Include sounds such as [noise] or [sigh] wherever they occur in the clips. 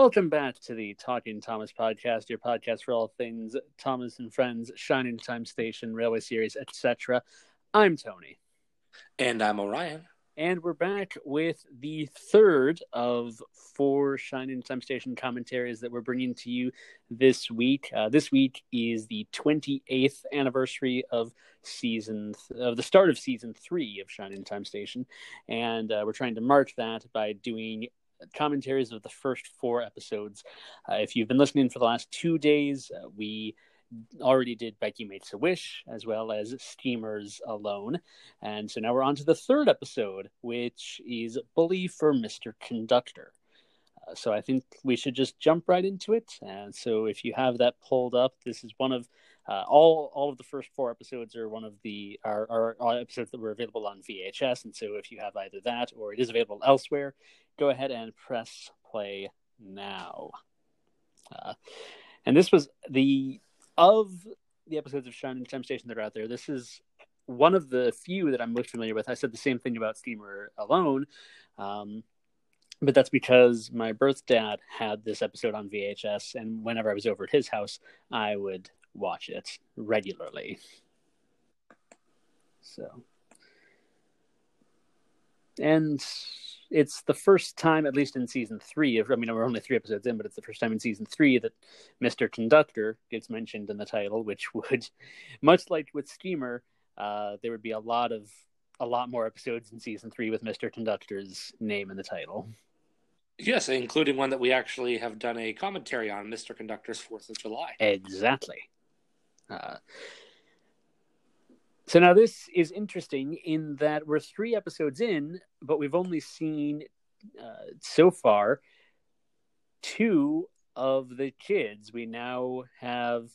Welcome back to the Talking Thomas podcast, your podcast for all things Thomas and Friends, Shining Time Station, Railway Series, etc. I'm Tony. And I'm Orion. And we're back with the third of four Shining Time Station commentaries that we're bringing to you this week. Uh, this week is the 28th anniversary of season th- of the start of season three of Shining Time Station, and uh, we're trying to mark that by doing commentaries of the first four episodes. Uh, if you've been listening for the last two days, uh, we already did Becky Makes a Wish as well as Schemers Alone. And so now we're on to the third episode, which is Bully for Mr. Conductor. Uh, so I think we should just jump right into it. And so if you have that pulled up, this is one of uh, all all of the first four episodes are one of the are, are, are episodes that were available on VHS. And so if you have either that or it is available elsewhere, go ahead and press play now. Uh, and this was the of the episodes of Shining Time Station that are out there. This is one of the few that I'm most familiar with. I said the same thing about Schemer Alone, um, but that's because my birth dad had this episode on VHS, and whenever I was over at his house, I would watch it regularly. So, and it's the first time, at least in season three, I mean, we're only three episodes in, but it's the first time in season three that Mr. Conductor gets mentioned in the title, which [laughs] would, much like with Schemer, uh, there would be a lot of a lot more episodes in season three with Mr. Conductor's name in the title. Yes, including one that we actually have done a commentary on, Mr. Conductor's Fourth of July. Exactly. Uh, so now this is interesting in that we're three episodes in, but we've only seen uh, so far two of the kids. We now have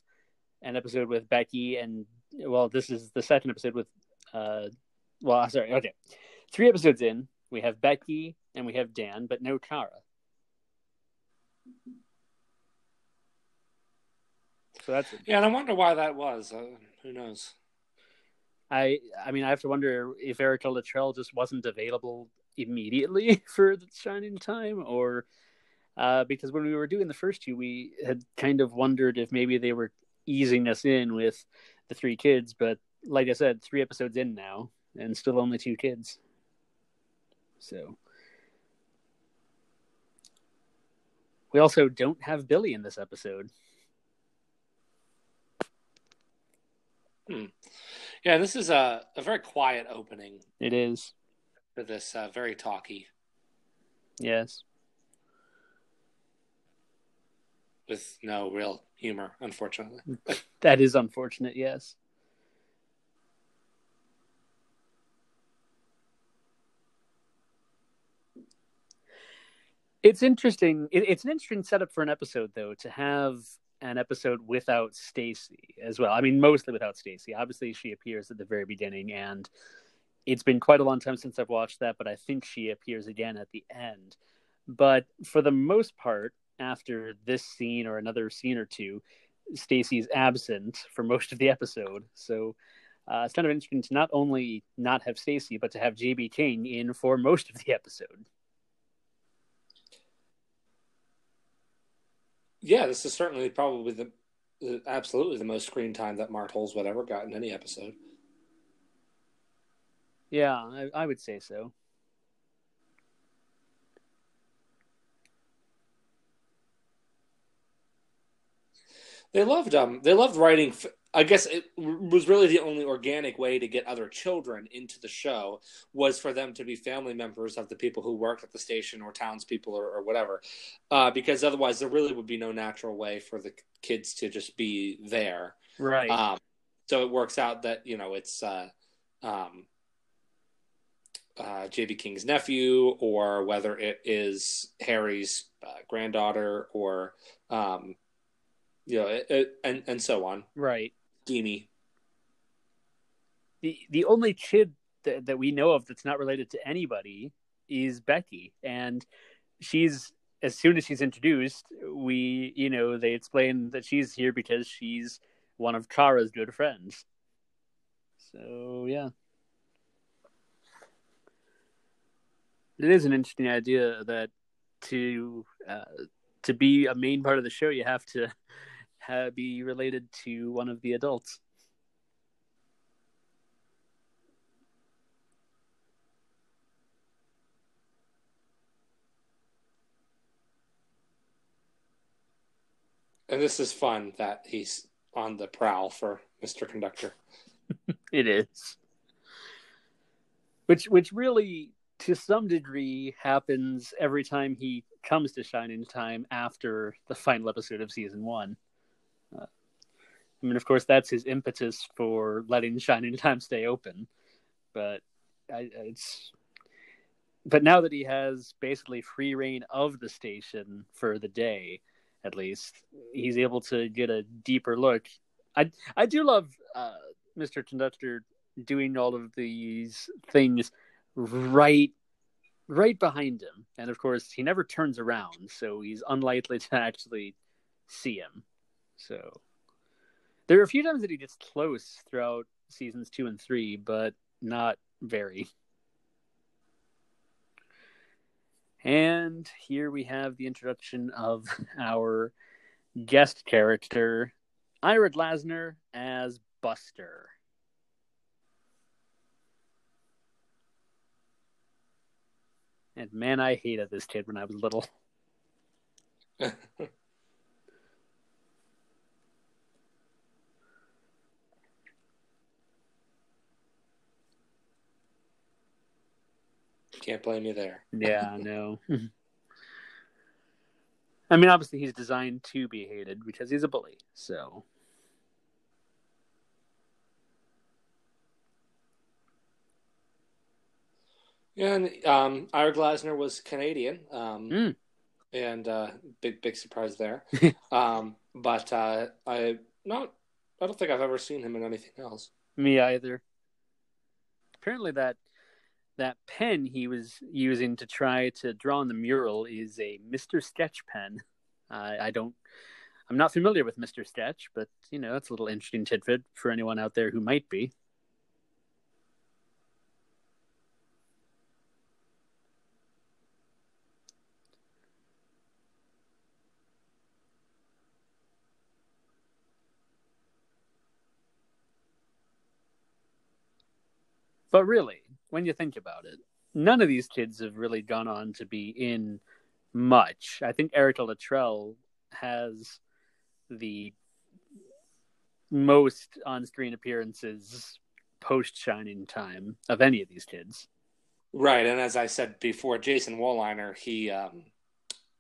an episode with Becky, and well, this is the second episode with. Uh, well, sorry, okay, three episodes in, we have Becky and we have Dan, but no Kara. So that's yeah, and I wonder why that was. Uh, who knows? I I mean I have to wonder if Erica Luttrell just wasn't available immediately [laughs] for the Shining Time, or uh, because when we were doing the first two, we had kind of wondered if maybe they were easing us in with the three kids. But like I said, three episodes in now, and still only two kids. So we also don't have Billy in this episode. Hmm. Yeah, this is a, a very quiet opening. It is. For this uh, very talky. Yes. With no real humor, unfortunately. [laughs] that is unfortunate, yes. It's interesting. It, it's an interesting setup for an episode, though, to have an episode without Stacy as well. I mean, mostly without Stacy. Obviously, she appears at the very beginning, and it's been quite a long time since I've watched that, but I think she appears again at the end. But for the most part, after this scene or another scene or two, Stacy's absent for most of the episode. So uh, it's kind of interesting to not only not have Stacy, but to have JB King in for most of the episode. Yeah, this is certainly probably the, the absolutely the most screen time that Mart Hulswit ever got in any episode. Yeah, I, I would say so. They loved um they loved writing I guess it was really the only organic way to get other children into the show was for them to be family members of the people who worked at the station or townspeople or, or whatever, uh, because otherwise there really would be no natural way for the kids to just be there. Right. Um, so it works out that you know it's uh, um, uh, JB King's nephew, or whether it is Harry's uh, granddaughter, or um, you know, it, it, and and so on. Right. Steamy. The the only kid that, that we know of that's not related to anybody is Becky, and she's as soon as she's introduced, we you know they explain that she's here because she's one of Kara's good friends. So yeah. It is an interesting idea that to uh, to be a main part of the show, you have to be related to one of the adults. And this is fun that he's on the prowl for Mr. Conductor. [laughs] it is. Which which really to some degree happens every time he comes to Shining Time after the final episode of season one. Uh, I mean, of course, that's his impetus for letting Shine in [laughs] Time stay open, but I, it's. But now that he has basically free reign of the station for the day, at least he's able to get a deeper look. I I do love uh, Mr. Conductor doing all of these things right right behind him and of course he never turns around so he's unlikely to actually see him so there are a few times that he gets close throughout seasons two and three but not very and here we have the introduction of [laughs] our guest character ira glasner as buster And man, I hated this kid when I was little. [laughs] Can't blame you there. [laughs] yeah, no. [laughs] I mean, obviously, he's designed to be hated because he's a bully. So, Yeah, and um, Ira Glasner was Canadian, um, mm. and uh, big big surprise there. [laughs] um, but uh, I not I don't think I've ever seen him in anything else. Me either. Apparently, that that pen he was using to try to draw on the mural is a Mister Sketch pen. I don't. I'm not familiar with Mister Sketch, but you know, it's a little interesting tidbit for anyone out there who might be. But really, when you think about it, none of these kids have really gone on to be in much. I think Erica Luttrell has the most on-screen appearances post Shining Time of any of these kids. Right, and as I said before, Jason Woliner he um,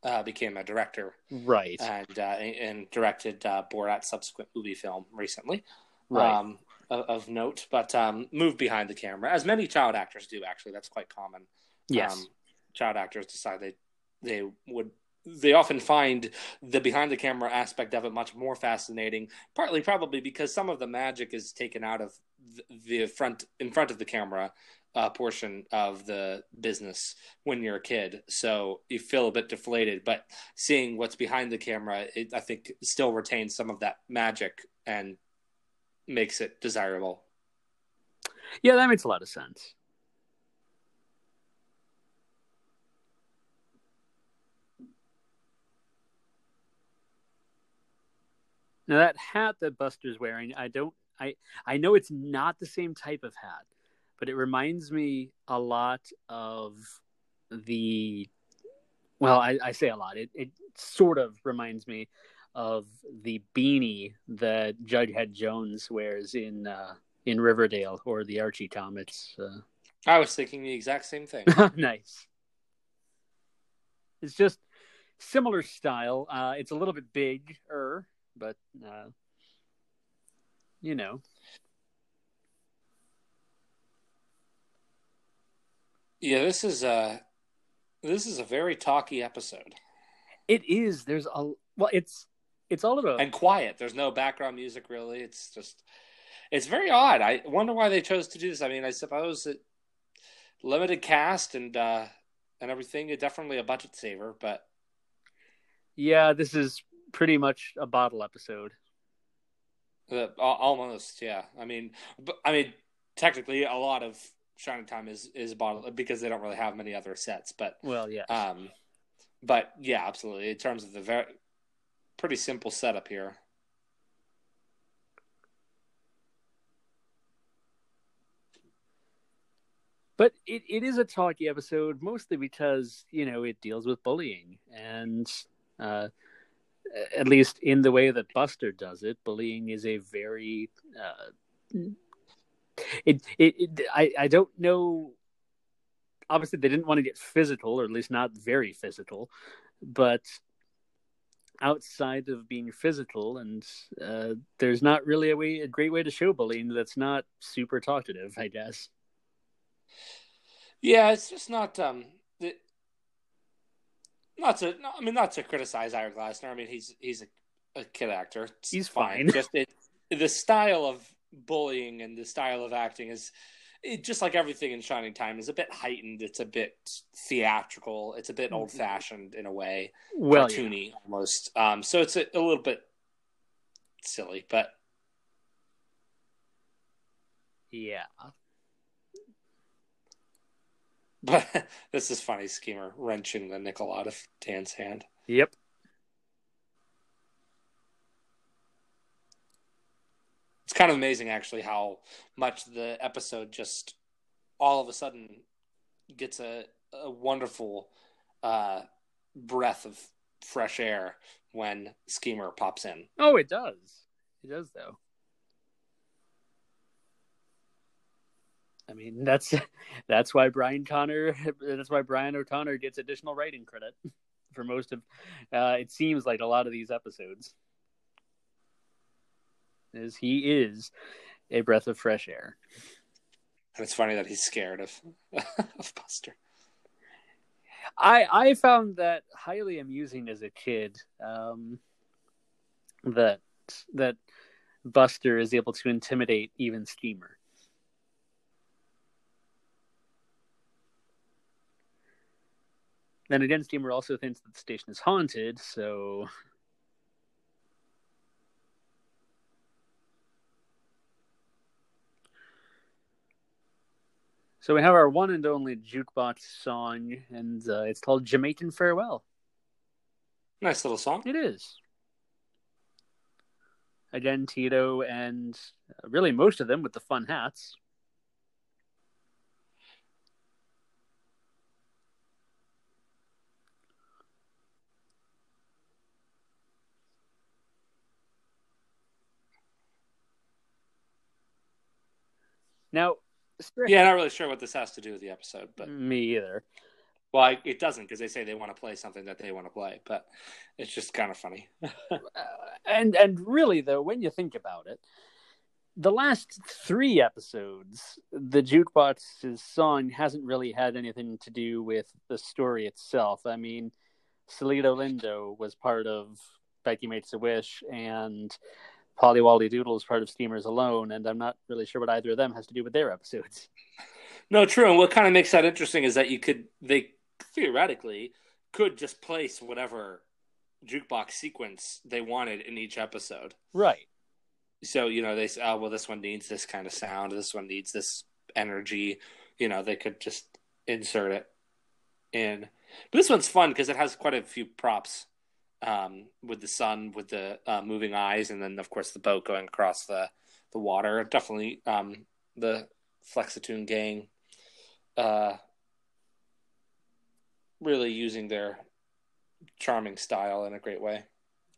uh, became a director, right, and uh, and directed uh, Borat's subsequent movie film recently. Right. Um, of, of note, but um, move behind the camera, as many child actors do. Actually, that's quite common. Yes, um, child actors decide they they would they often find the behind the camera aspect of it much more fascinating. Partly, probably because some of the magic is taken out of the front in front of the camera uh, portion of the business when you're a kid. So you feel a bit deflated, but seeing what's behind the camera, it, I think, still retains some of that magic and makes it desirable. Yeah, that makes a lot of sense. Now that hat that Buster's wearing, I don't I I know it's not the same type of hat, but it reminds me a lot of the well, I, I say a lot. It it sort of reminds me of the beanie that Jughead Jones wears in uh, in Riverdale or the Archie comics. Uh... I was thinking the exact same thing. [laughs] nice. It's just similar style. Uh, it's a little bit bigger, but uh, you know. Yeah, this is a this is a very talky episode. It is. There's a well, it's it's all about and quiet. There's no background music really. It's just it's very odd. I wonder why they chose to do this. I mean, I suppose it limited cast and uh and everything. It's definitely a budget saver, but yeah, this is pretty much a bottle episode. Uh, almost, yeah. I mean, I mean, technically, a lot of Shining Time is is a bottle because they don't really have many other sets. But well, yeah. Um, but yeah, absolutely. In terms of the very pretty simple setup here. But it, it is a talky episode, mostly because, you know, it deals with bullying. And uh, at least in the way that Buster does it, bullying is a very. Uh, it, it, it I, I don't know. Obviously, they didn't want to get physical, or at least not very physical. But outside of being physical, and uh, there's not really a way, a great way to show bullying that's not super talkative, I guess. Yeah, it's just not um not to I mean not to criticize Ira Glasner. I mean he's he's a, a kid actor. It's he's fine. Just it, the style of bullying and the style of acting is it, just like everything in Shining Time is a bit heightened. It's a bit theatrical. It's a bit mm-hmm. old fashioned in a way, well, cartoony yeah. almost. Um, so it's a, a little bit silly, but yeah, but [laughs] this is funny, schemer wrenching the nickel out of Dan's hand. Yep. Kind of amazing, actually, how much the episode just all of a sudden gets a, a wonderful uh, breath of fresh air when Schemer pops in. Oh, it does. It does, though. I mean, that's [laughs] that's why Brian Connor, [laughs] that's why Brian O'Connor gets additional writing credit [laughs] for most of. Uh, it seems like a lot of these episodes, is he is a breath of fresh air. And it's funny that he's scared of [laughs] of Buster. I I found that highly amusing as a kid. Um, that that Buster is able to intimidate even Schemer. Then again, Schemer also thinks that the station is haunted, so. So we have our one and only jukebox song, and uh, it's called Jamaican Farewell. Nice little song. It is. Again, Tito and uh, really most of them with the fun hats. Now, yeah, I'm not really sure what this has to do with the episode, but me either. Well, I, it doesn't because they say they want to play something that they want to play, but it's just kind of funny. [laughs] uh, and and really though, when you think about it, the last three episodes, the jukebox's song hasn't really had anything to do with the story itself. I mean, Cielito Lindo was part of Becky Makes a Wish, and Polly Doodle is part of Schemers Alone, and I'm not really sure what either of them has to do with their episodes. [laughs] No, true. And what kind of makes that interesting is that you could they theoretically could just place whatever jukebox sequence they wanted in each episode. Right. So you know they say, oh well, this one needs this kind of sound. This one needs this energy. You know they could just insert it in. But this one's fun because it has quite a few props um, with the sun, with the uh, moving eyes, and then of course the boat going across the the water. Definitely um, the Flexitoon gang uh, really using their charming style in a great way.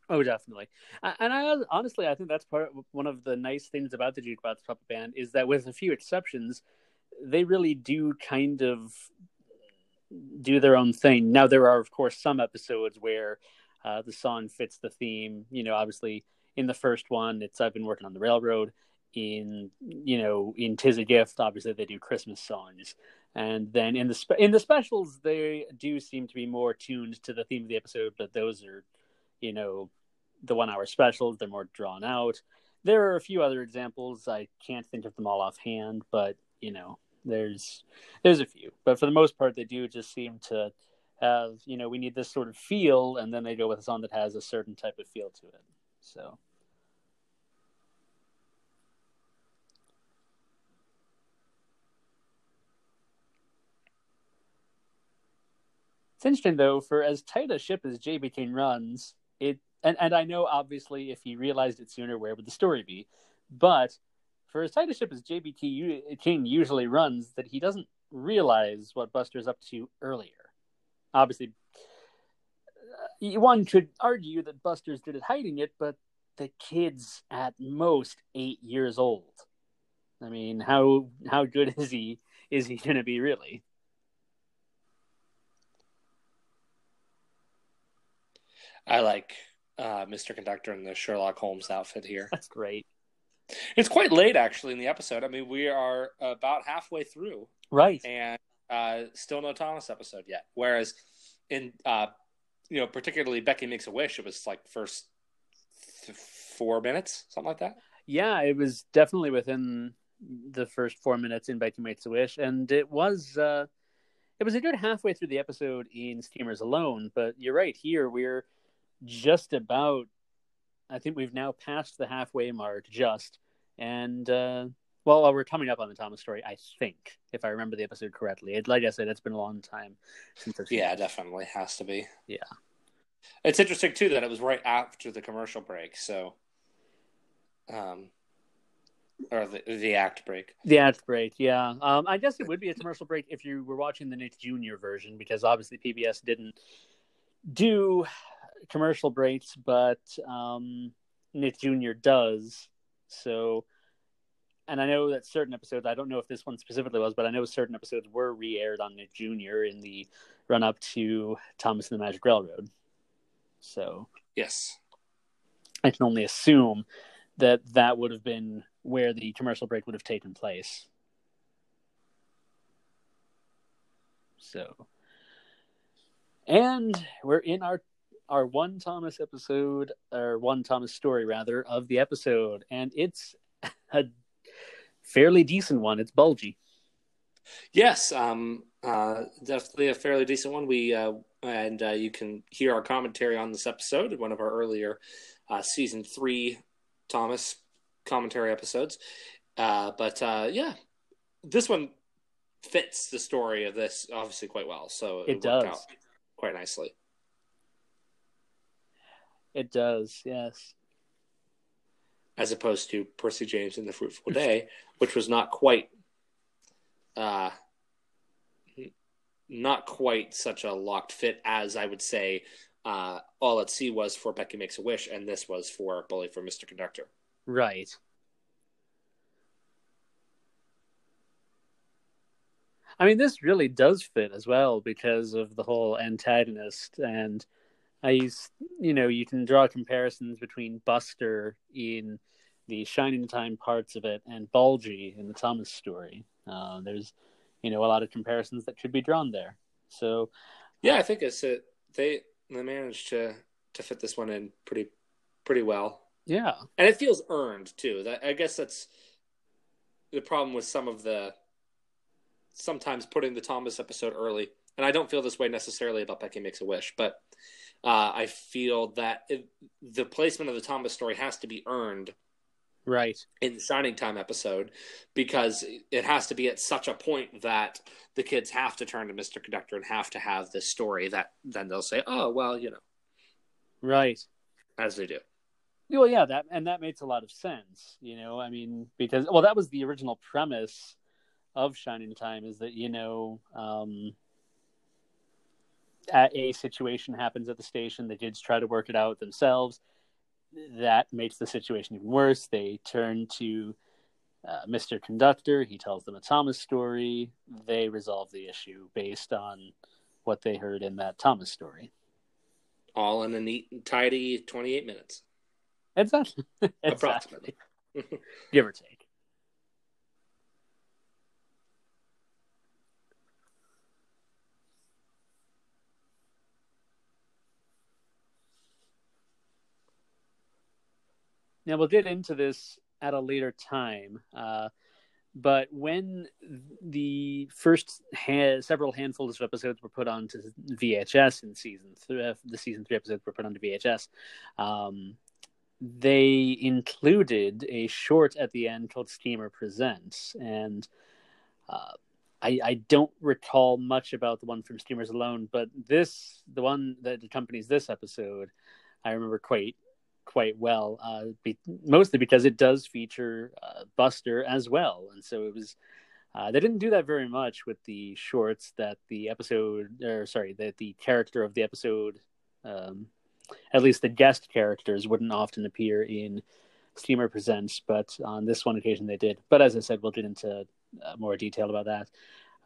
Oh, definitely. And I honestly, I think that's part of, one of the nice things about the Jukebox Puppet Band is that, with a few exceptions, they really do kind of do their own thing. Now, there are, of course, some episodes where uh, the song fits the theme. You know, obviously in the first one, it's I've been working on the railroad. In you know, in Tis a Gift, obviously they do Christmas songs, and then in the spe- in the specials they do seem to be more tuned to the theme of the episode. But those are, you know, the one hour specials. They're more drawn out. There are a few other examples. I can't think of them all offhand, but you know, there's there's a few. But for the most part, they do just seem to have you know we need this sort of feel and then they go with a song that has a certain type of feel to it so It's interesting though, for as tight a ship as JB runs, it and, and I know obviously if he realized it sooner, where would the story be? But for as tight a ship as JB King usually runs, that he doesn't realize what Buster's up to earlier. Obviously, uh, one could argue that Buster's good at hiding it, but the kid's at most eight years old. I mean, how how good is he? Is he going to be really? I like uh, Mr. Conductor in the Sherlock Holmes outfit here. That's great. It's quite late actually in the episode. I mean, we are about halfway through, right? And uh, still no Thomas episode yet. Whereas in uh, you know, particularly Becky Makes a Wish, it was like first th- four minutes, something like that. Yeah, it was definitely within the first four minutes in Becky Makes a Wish, and it was uh, it was a good halfway through the episode in Schemers Alone. But you're right here, we're just about I think we've now passed the halfway mark just. And uh, well, we're coming up on the Thomas story, I think, if I remember the episode correctly. It, like I said, it's been a long time since I've Yeah, it definitely has to be. Yeah. It's interesting too that it was right after the commercial break, so um or the the act break. The act break, yeah. Um I guess it would be a commercial break if you were watching the Nick Jr. version because obviously PBS didn't do commercial breaks, but um, Nick Jr. does. So, and I know that certain episodes, I don't know if this one specifically was, but I know certain episodes were re aired on Nick Jr. in the run up to Thomas and the Magic Railroad. So, yes. I can only assume that that would have been where the commercial break would have taken place. So, and we're in our our one Thomas episode, or one Thomas story rather, of the episode, and it's [laughs] a fairly decent one. It's bulgy. Yes, um, uh, definitely a fairly decent one. We uh, and uh, you can hear our commentary on this episode, one of our earlier uh, season three Thomas commentary episodes. Uh, but uh, yeah, this one fits the story of this obviously quite well. So it, it does quite nicely. It does, yes. As opposed to Percy James and the Fruitful Day, which was not quite, uh, not quite such a locked fit as I would say uh, All at Sea was for Becky Makes a Wish, and this was for Bully for Mr. Conductor. Right. I mean, this really does fit as well because of the whole antagonist and I use, you know, you can draw comparisons between Buster in the Shining Time parts of it and Bulgy in the Thomas story. Uh, there's, you know, a lot of comparisons that could be drawn there. So, yeah, I think it's a, they they managed to to fit this one in pretty pretty well. Yeah, and it feels earned too. That I guess that's the problem with some of the sometimes putting the Thomas episode early. And I don't feel this way necessarily about Becky Makes a Wish, but uh, I feel that it, the placement of the Thomas story has to be earned right. in the shining time episode because it has to be at such a point that the kids have to turn to mr conductor and have to have this story that then they'll say oh well you know. Right. As they do. Well yeah that and that makes a lot of sense you know i mean because well that was the original premise of shining time is that you know um a situation happens at the station, the kids try to work it out themselves. That makes the situation even worse. They turn to uh, Mr. Conductor. He tells them a Thomas story. They resolve the issue based on what they heard in that Thomas story. All in a neat and tidy 28 minutes. Exactly. [laughs] Approximately. Give or take. Now we'll get into this at a later time, uh, but when the first ha- several handfuls of episodes were put onto VHS in season three, uh, the season three episodes were put onto VHS. Um, they included a short at the end called Schemer Presents, and uh, I, I don't recall much about the one from Schemers Alone, but this, the one that accompanies this episode, I remember quite quite well, uh, be, mostly because it does feature uh, Buster as well, and so it was. Uh, they didn't do that very much with the shorts that the episode, or sorry, that the character of the episode, um, at least the guest characters, wouldn't often appear in Schemer Presents, but on this one occasion they did. But as I said, we'll get into uh, more detail about that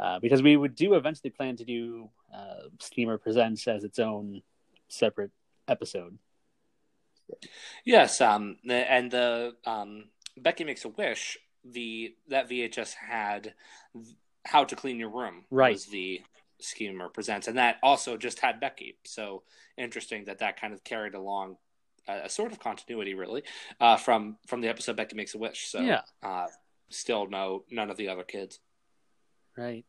uh, because we would do eventually plan to do uh, Schemer Presents as its own separate episode. Yes, um, and the um, Becky Makes a Wish, the that VHS had How to Clean Your Room right. was the schemer Presents, and that also just had Becky. So interesting that that kind of carried along a, a sort of continuity, really, uh, from from the episode Becky Makes a Wish. So yeah, uh, still no none of the other kids. Right.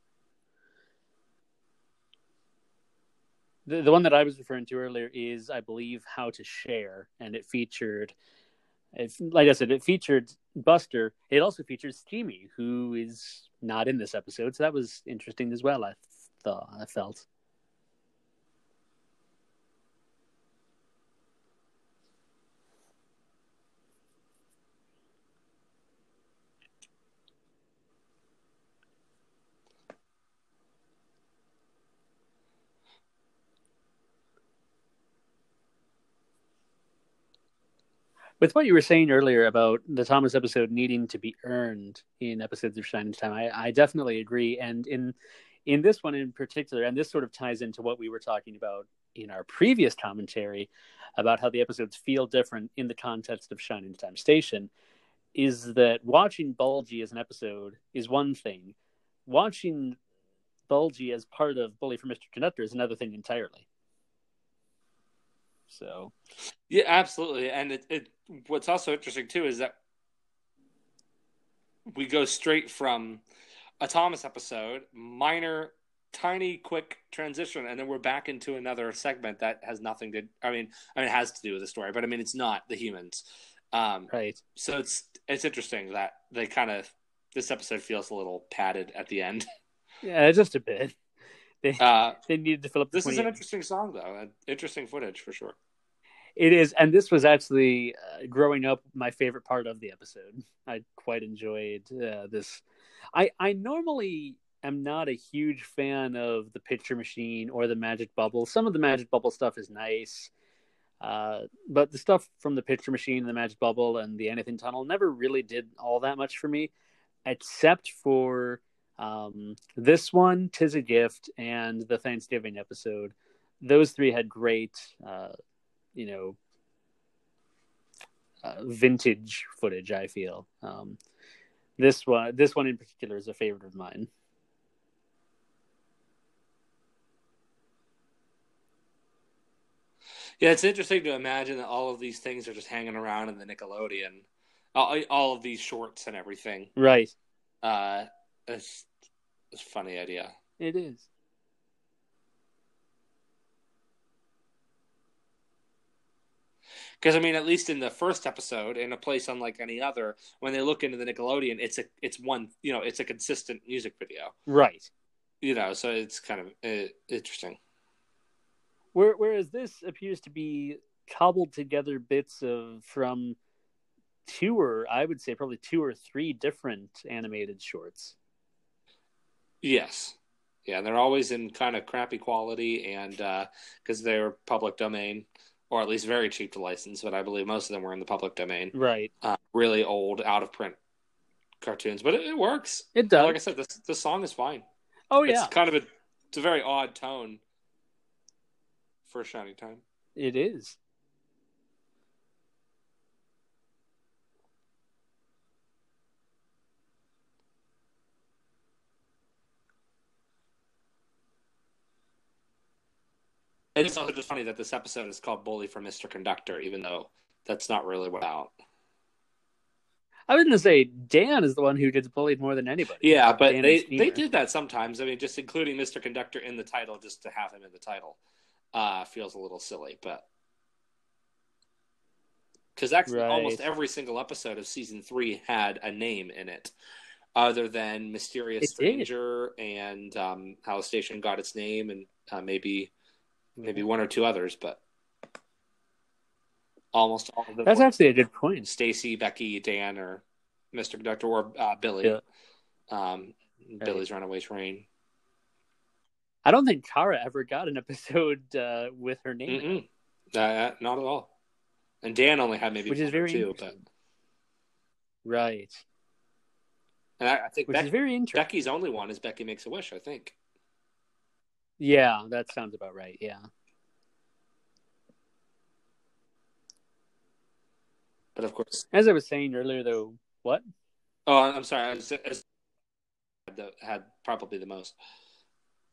The, the one that I was referring to earlier is, I believe, How to Share, and it featured, it, like I said, it featured Buster. It also features Steamy, who is not in this episode, so that was interesting as well. I thought I felt. With what you were saying earlier about the Thomas episode needing to be earned in episodes of Shining Time, I, I definitely agree. And in in this one in particular, and this sort of ties into what we were talking about in our previous commentary about how the episodes feel different in the context of Shining Time Station, is that watching Bulgy as an episode is one thing. Watching Bulgy as part of Bully for Mr. Conductor is another thing entirely. So, yeah, absolutely. And it, it what's also interesting too is that we go straight from a Thomas episode, minor, tiny, quick transition, and then we're back into another segment that has nothing to. I mean, I mean, it has to do with the story, but I mean, it's not the humans. Um, right. So it's it's interesting that they kind of this episode feels a little padded at the end. [laughs] Yeah, just a bit. They uh, they needed to fill up. This is an interesting song, though. Interesting footage for sure. It is, and this was actually uh, growing up my favorite part of the episode. I quite enjoyed uh, this. I I normally am not a huge fan of the picture machine or the magic bubble. Some of the magic bubble stuff is nice. Uh, but the stuff from the picture machine, the magic bubble, and the anything tunnel never really did all that much for me, except for um, this one, "Tis a Gift," and the Thanksgiving episode. Those three had great uh, you know uh, vintage footage. I feel um, this one this one in particular is a favorite of mine. Yeah, it's interesting to imagine that all of these things are just hanging around in the Nickelodeon, all, all of these shorts and everything. Right. Uh, it's, it's a funny idea. It is. Because I mean, at least in the first episode, in a place unlike any other, when they look into the Nickelodeon, it's a it's one you know it's a consistent music video, right? You know, so it's kind of uh, interesting. Where, whereas this appears to be cobbled together bits of from two or I would say probably two or three different animated shorts. Yes. Yeah, and they're always in kind of crappy quality and because uh, they're public domain or at least very cheap to license, but I believe most of them were in the public domain. Right. Uh, really old, out of print cartoons, but it, it works. It does. Like I said, the the song is fine. Oh yeah. It's kind of a it's a very odd tone for a Shining Time. It is. And it's also just funny that this episode is called Bully for Mr. Conductor, even though that's not really what out. I was going to say Dan is the one who gets bullied more than anybody. Yeah, but Dan they they did that sometimes. I mean, just including Mr. Conductor in the title just to have him in the title uh, feels a little silly, but because actually right. almost every single episode of season three had a name in it. other than Mysterious It did. Stranger and um, how the station got its name, and uh, maybe maybe one or two others, but almost all of them. That's actually a good point. Stacy, Becky, Dan, or Mr. Conductor, or uh, Billy. Yeah. Um, Billy's Runaway Train. I don't think Kara ever got an episode uh, with her name, Mm-mm. Uh, not at all. And Dan only had maybe which is very two, but. Right, and I, I think which Becky, is very interesting. Becky's only one is Becky Makes a Wish. I think. Yeah, that sounds about right. Yeah. But of course, As I was saying earlier, though, what? oh, I'm sorry. I was, I was- had, the, had probably the most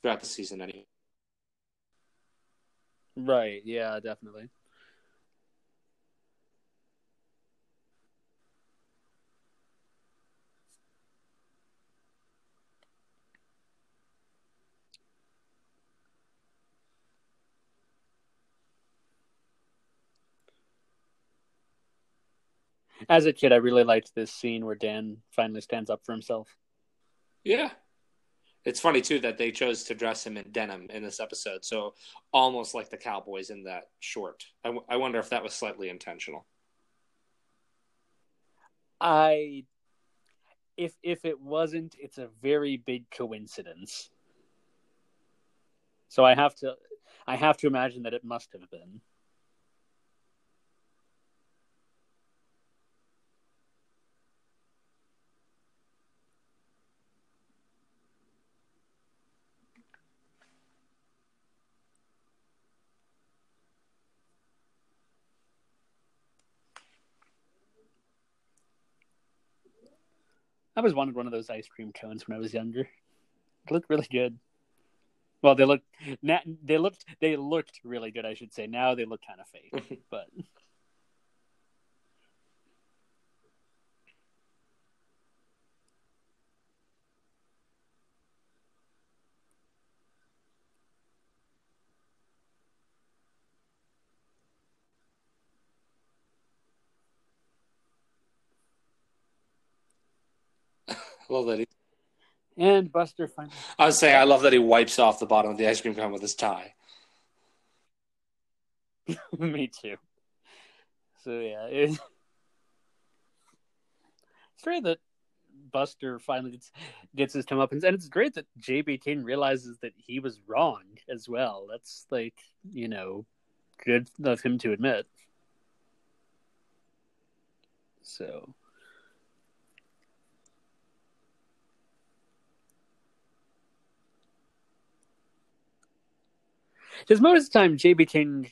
throughout the season. Anyway. Right. Yeah, definitely. As a kid, I really liked this scene where Dan finally stands up for himself. Yeah. It's funny too that they chose to dress him in denim in this episode, so almost like the cowboys in that short. I, w- I wonder if that was slightly intentional. I if if it wasn't, it's a very big coincidence. So I have to I have to imagine that it must have been. I always wanted one of those ice cream cones when I was younger. They looked really good. Well, they look na- they looked they looked really good. I should say. Now they look kind of fake, [laughs] but I love that. He, and Buster finally. I was saying I love that he wipes off the bottom of the ice cream cone with his tie. [laughs] Me too. So yeah, it, [laughs] it's great that Buster finally gets, gets his comeuppance, and it's great that JB King realizes that he was wrong as well. That's like you know, good of him to admit. So Because most of the time, JB King,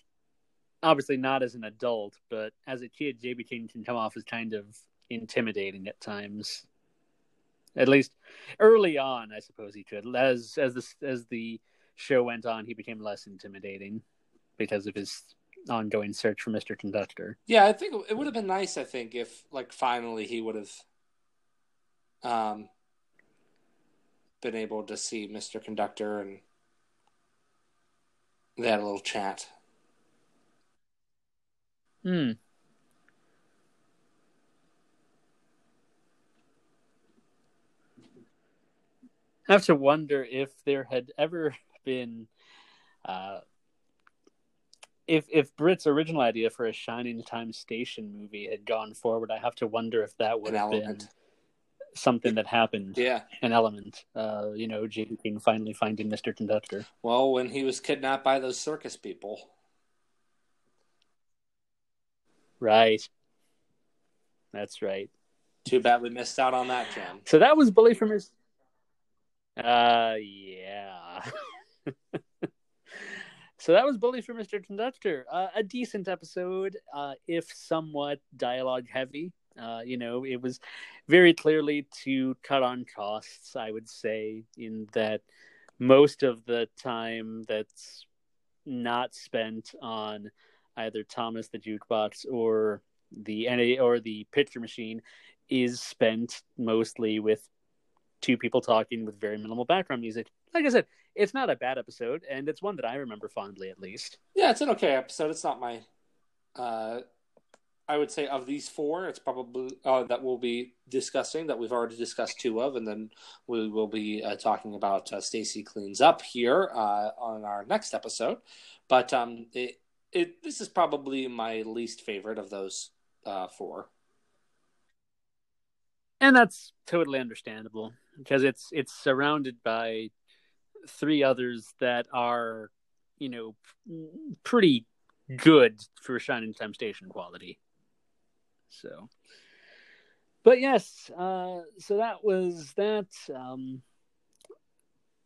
obviously not as an adult, but as a kid, JB King can come off as kind of intimidating at times. At least early on, I suppose he could. As as the as the show went on, he became less intimidating because of his ongoing search for Mister Conductor. Yeah, I think it would have been nice. I think if like finally he would have um, been able to see Mister Conductor and they had a little chat. Hmm. I have to wonder if there had ever [laughs] been, uh, if if Britt's original idea for a Shining Time Station movie had gone forward. I have to wonder if that would An have been element. Something that happened, Yeah. an element. Uh, you know, J.B. King finally finding Mister Conductor. Well, when he was kidnapped by those circus people. Right. That's right. Too bad we missed out on that, Ken. So that was Bully from his. Uh, yeah. [laughs] so that was Bully for Mr. Conductor. Uh, a decent episode, uh, if somewhat dialogue heavy. Uh, you know, it was very clearly to cut on costs, I would say, in that most of the time that's not spent on either Thomas the jukebox or the or the picture machine is spent mostly with two people talking with very minimal background music. Like I said, it's not a bad episode, and it's one that I remember fondly, at least. Yeah, it's an okay episode. It's not my uh, I would say of these four, it's probably uh, that we'll be discussing that we've already discussed two of, and then we will be uh, talking about uh, Stacy cleans up here uh, on our next episode. But um, it, it this is probably my least favorite of those uh, four, and that's totally understandable because it's it's surrounded by three others that are, you know, pretty good for Shining Time Station quality. So, but yes, uh, so that was that. Um,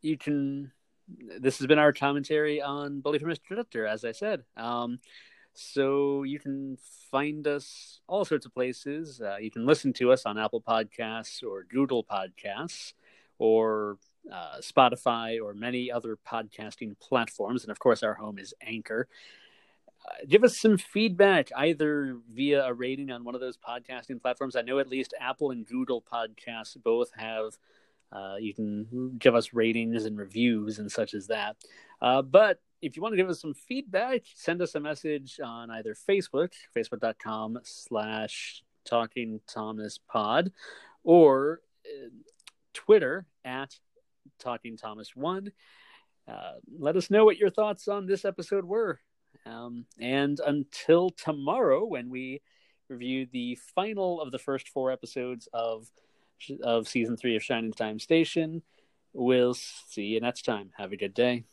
you can. This has been our commentary on Bully for Mr. Doctor, as I said. Um, so you can find us all sorts of places. Uh, you can listen to us on Apple Podcasts or Google Podcasts or uh, Spotify or many other podcasting platforms. And of course, our home is Anchor. Uh, give us some feedback either via a rating on one of those podcasting platforms. I know at least Apple and Google Podcasts both have. Uh, you can give us ratings and reviews and such as that. Uh, but if you want to give us some feedback, send us a message on either Facebook, facebook.com slash talking Thomas pod, or uh, Twitter at talking Thomas one. Uh, let us know what your thoughts on this episode were. Um, and until tomorrow, when we review the final of the first four episodes of of season three of Shining Time Station, we'll see you next time. Have a good day.